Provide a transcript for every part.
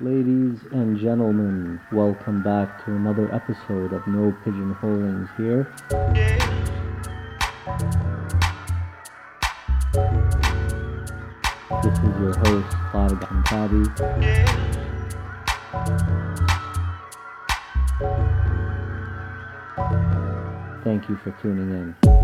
Ladies and gentlemen, welcome back to another episode of No Pigeonholings here. This is your host, Farid Tabby. Thank you for tuning in.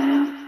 One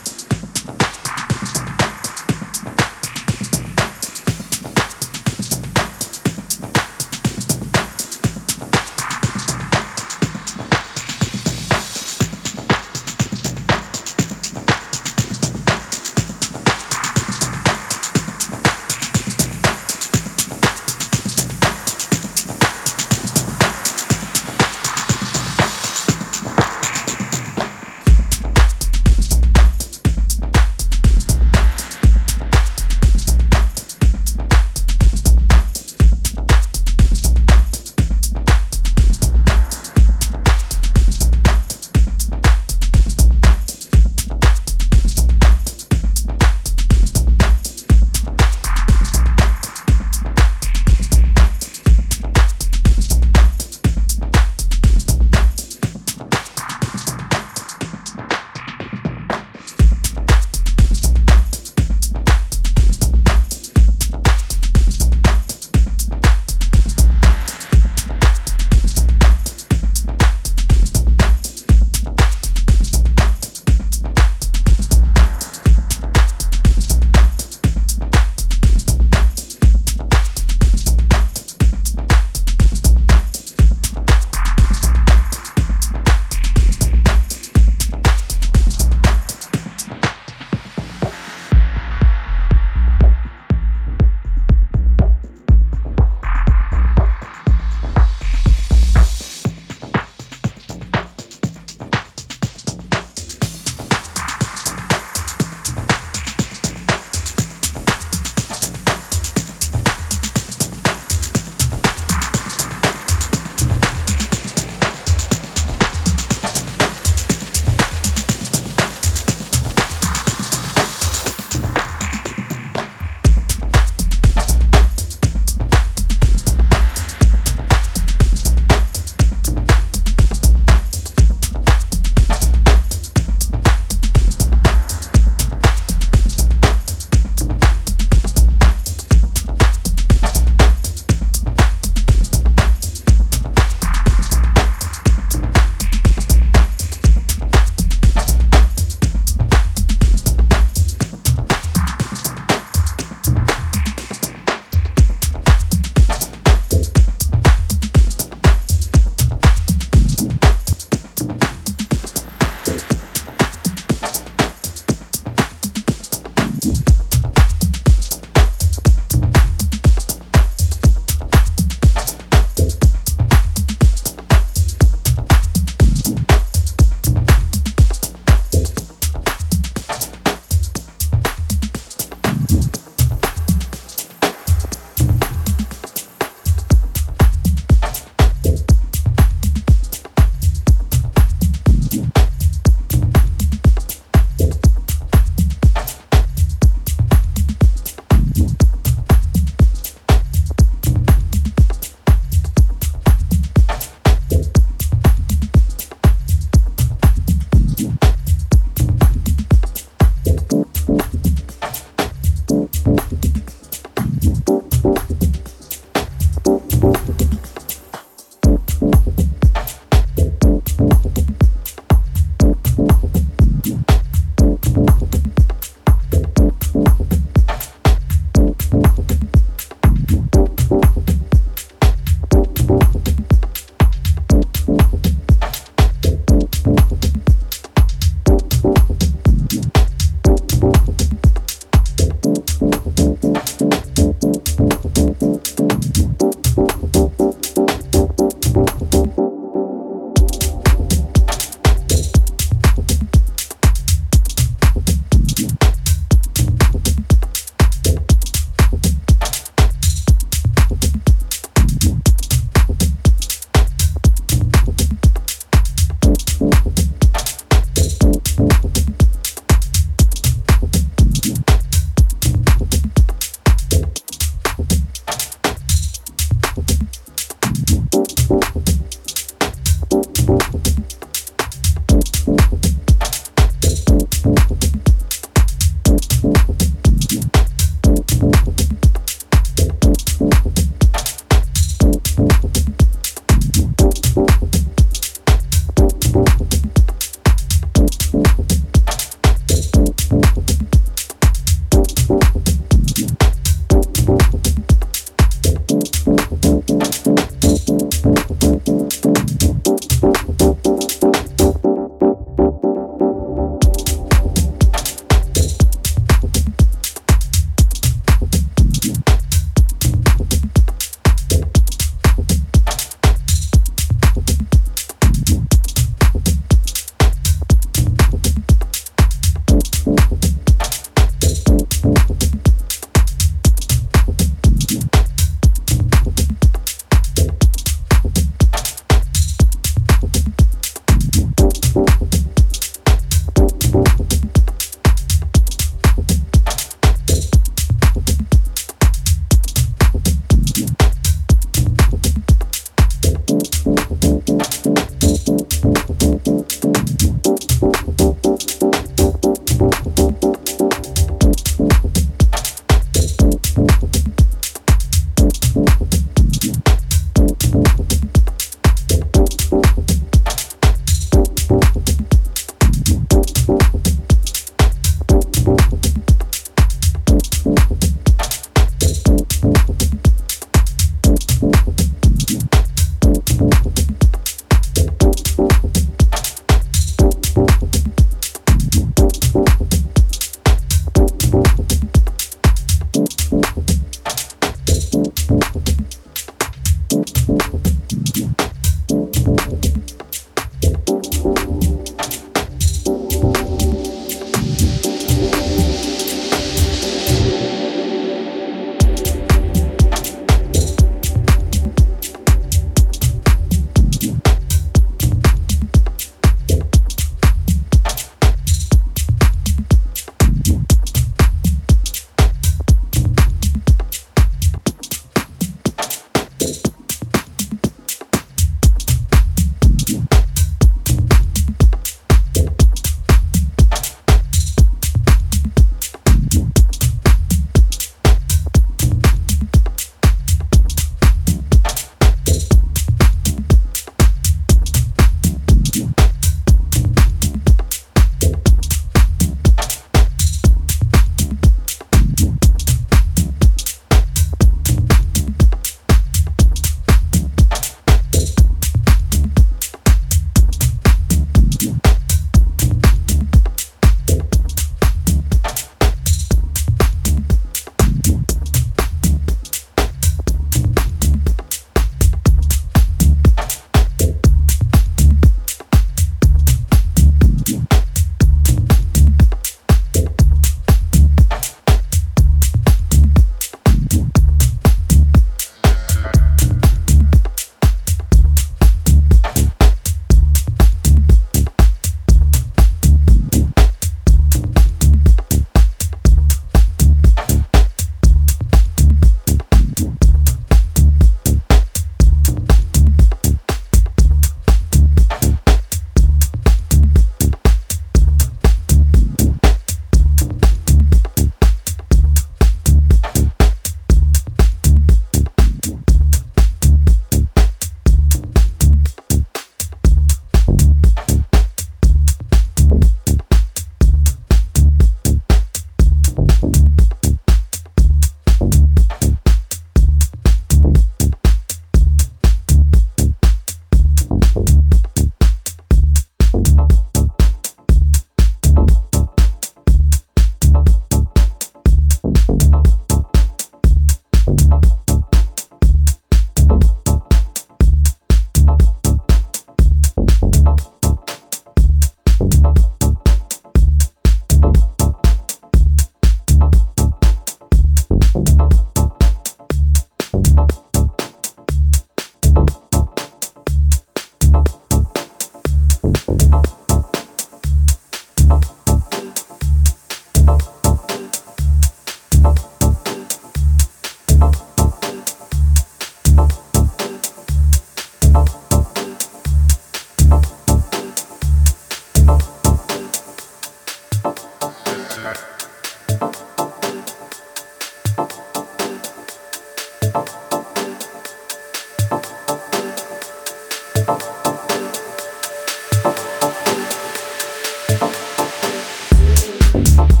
Thank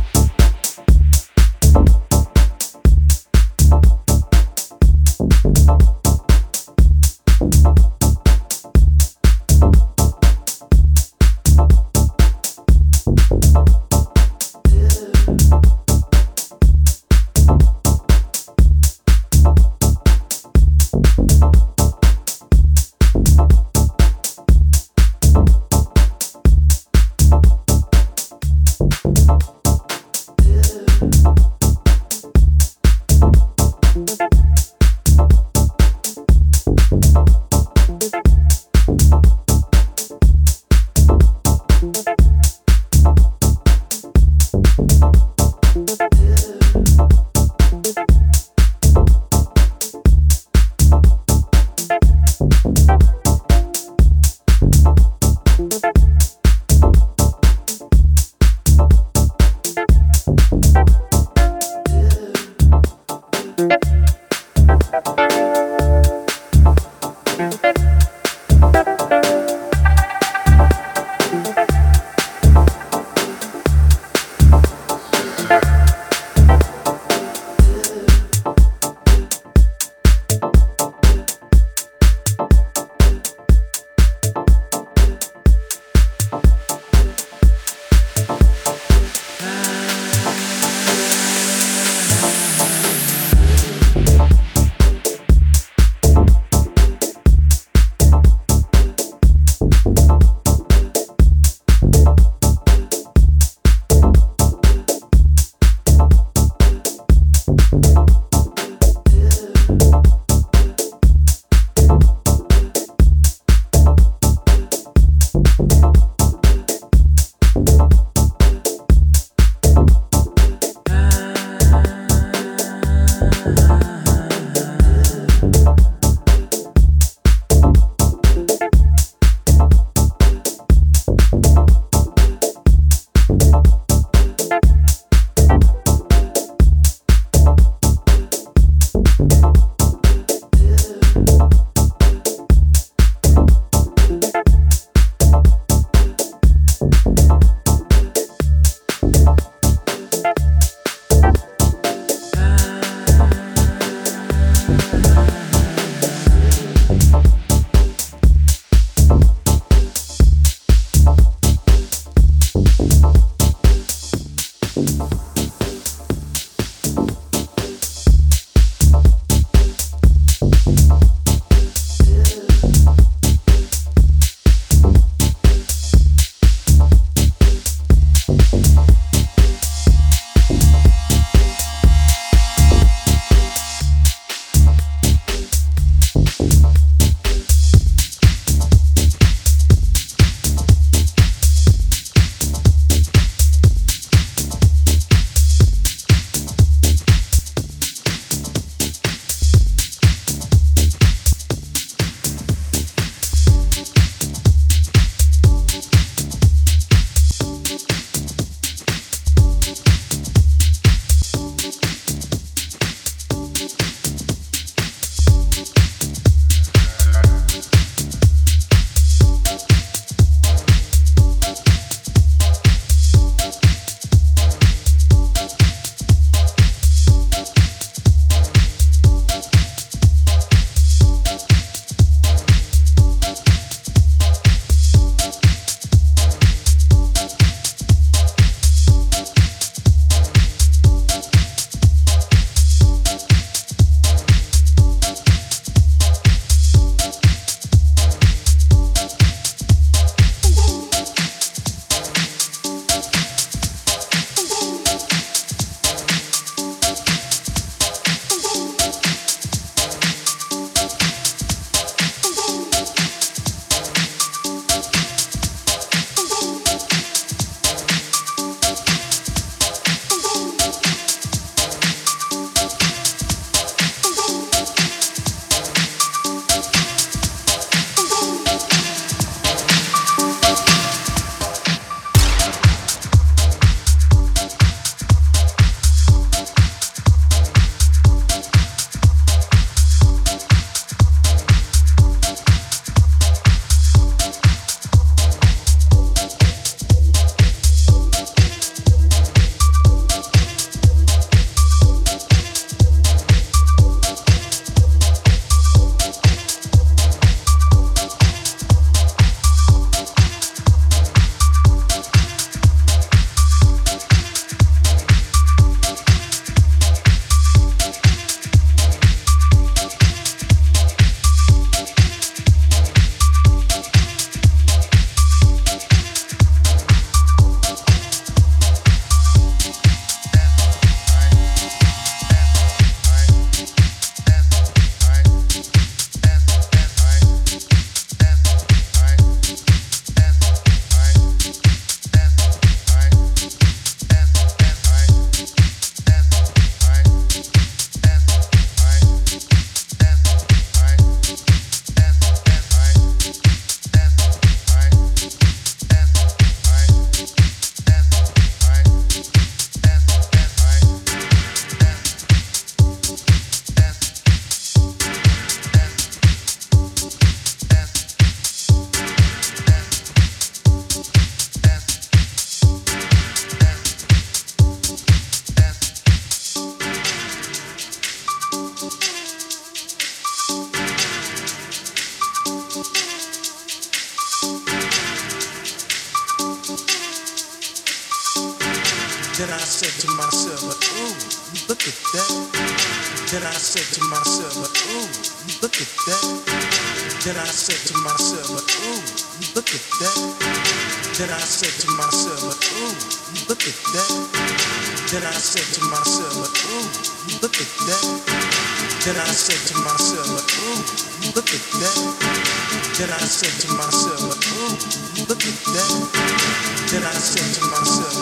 that. Then I said to myself, ooh, look at that. Then I said to myself, ooh, look at that. Then I said to myself, ooh, look at that. Then I said to myself, ooh, look at that. Then I said to myself, ooh, look at that. Then I said to myself, ooh, look at that. Then I said to myself,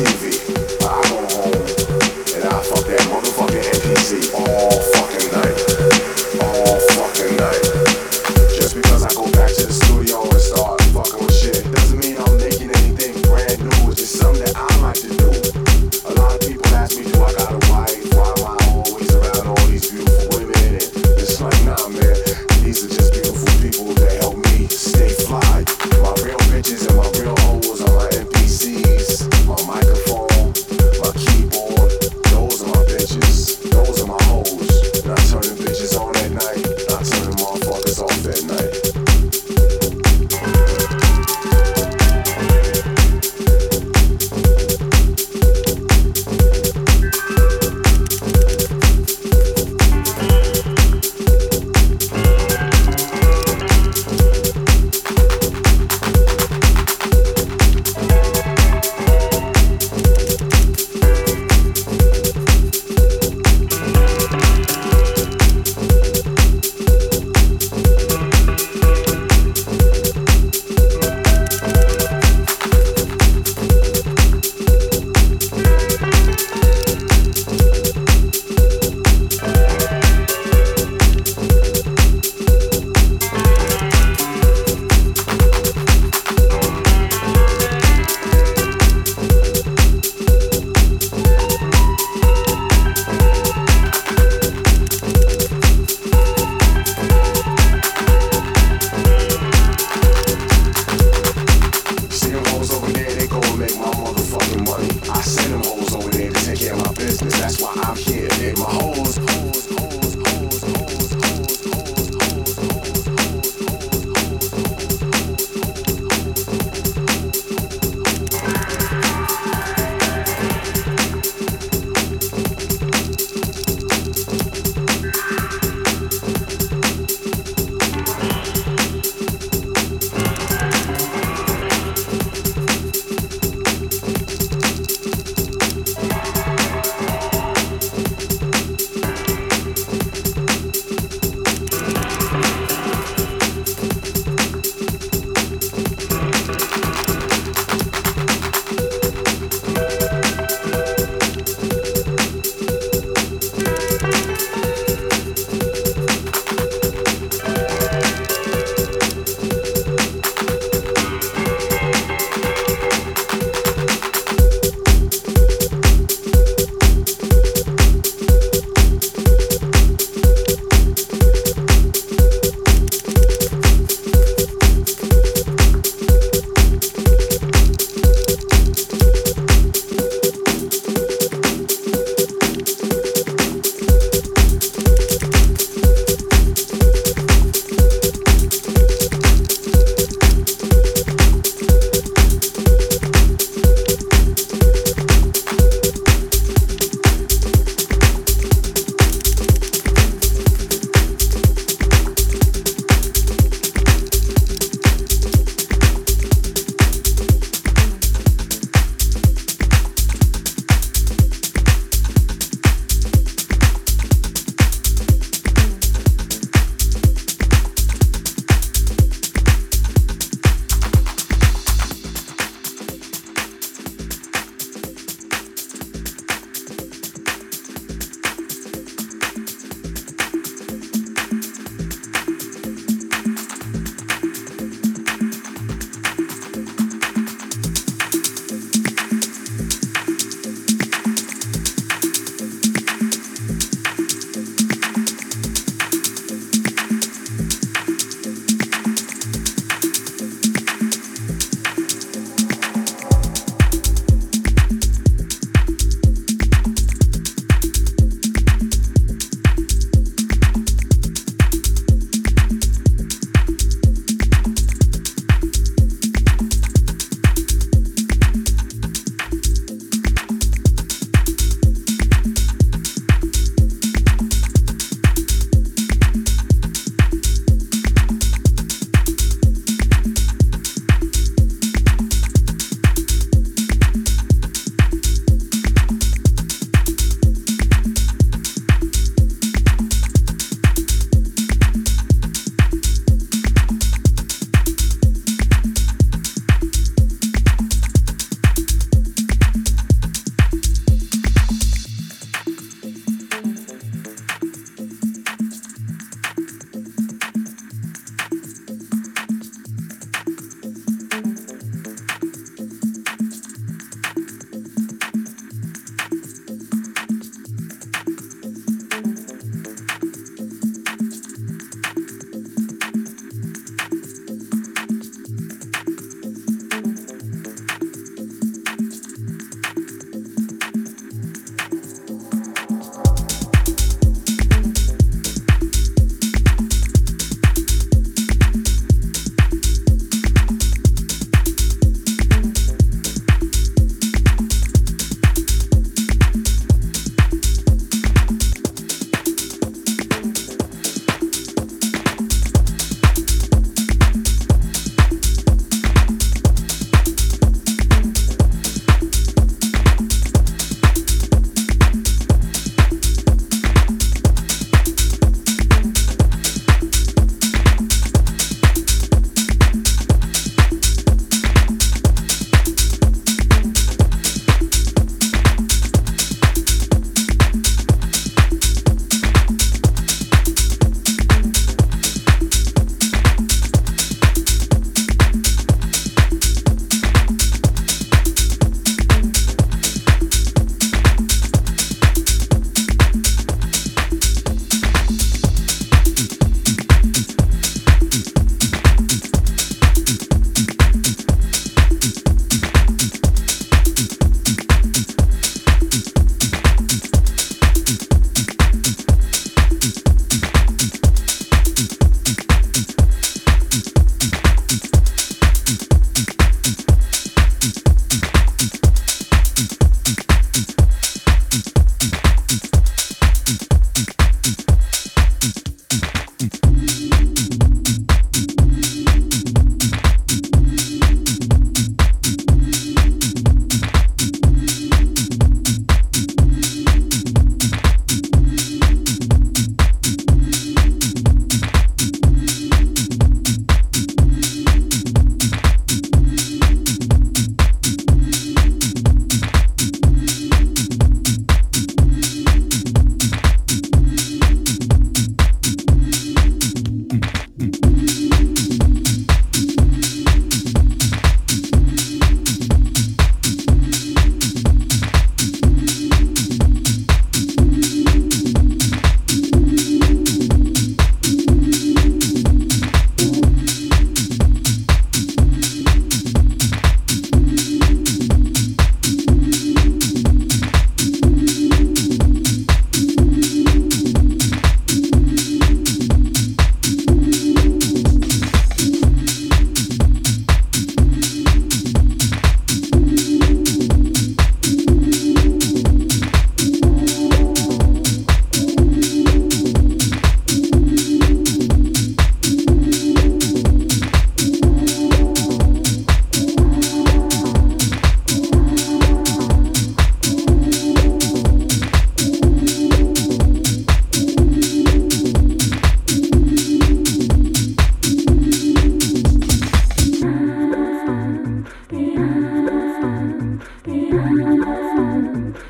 TV.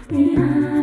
Behind.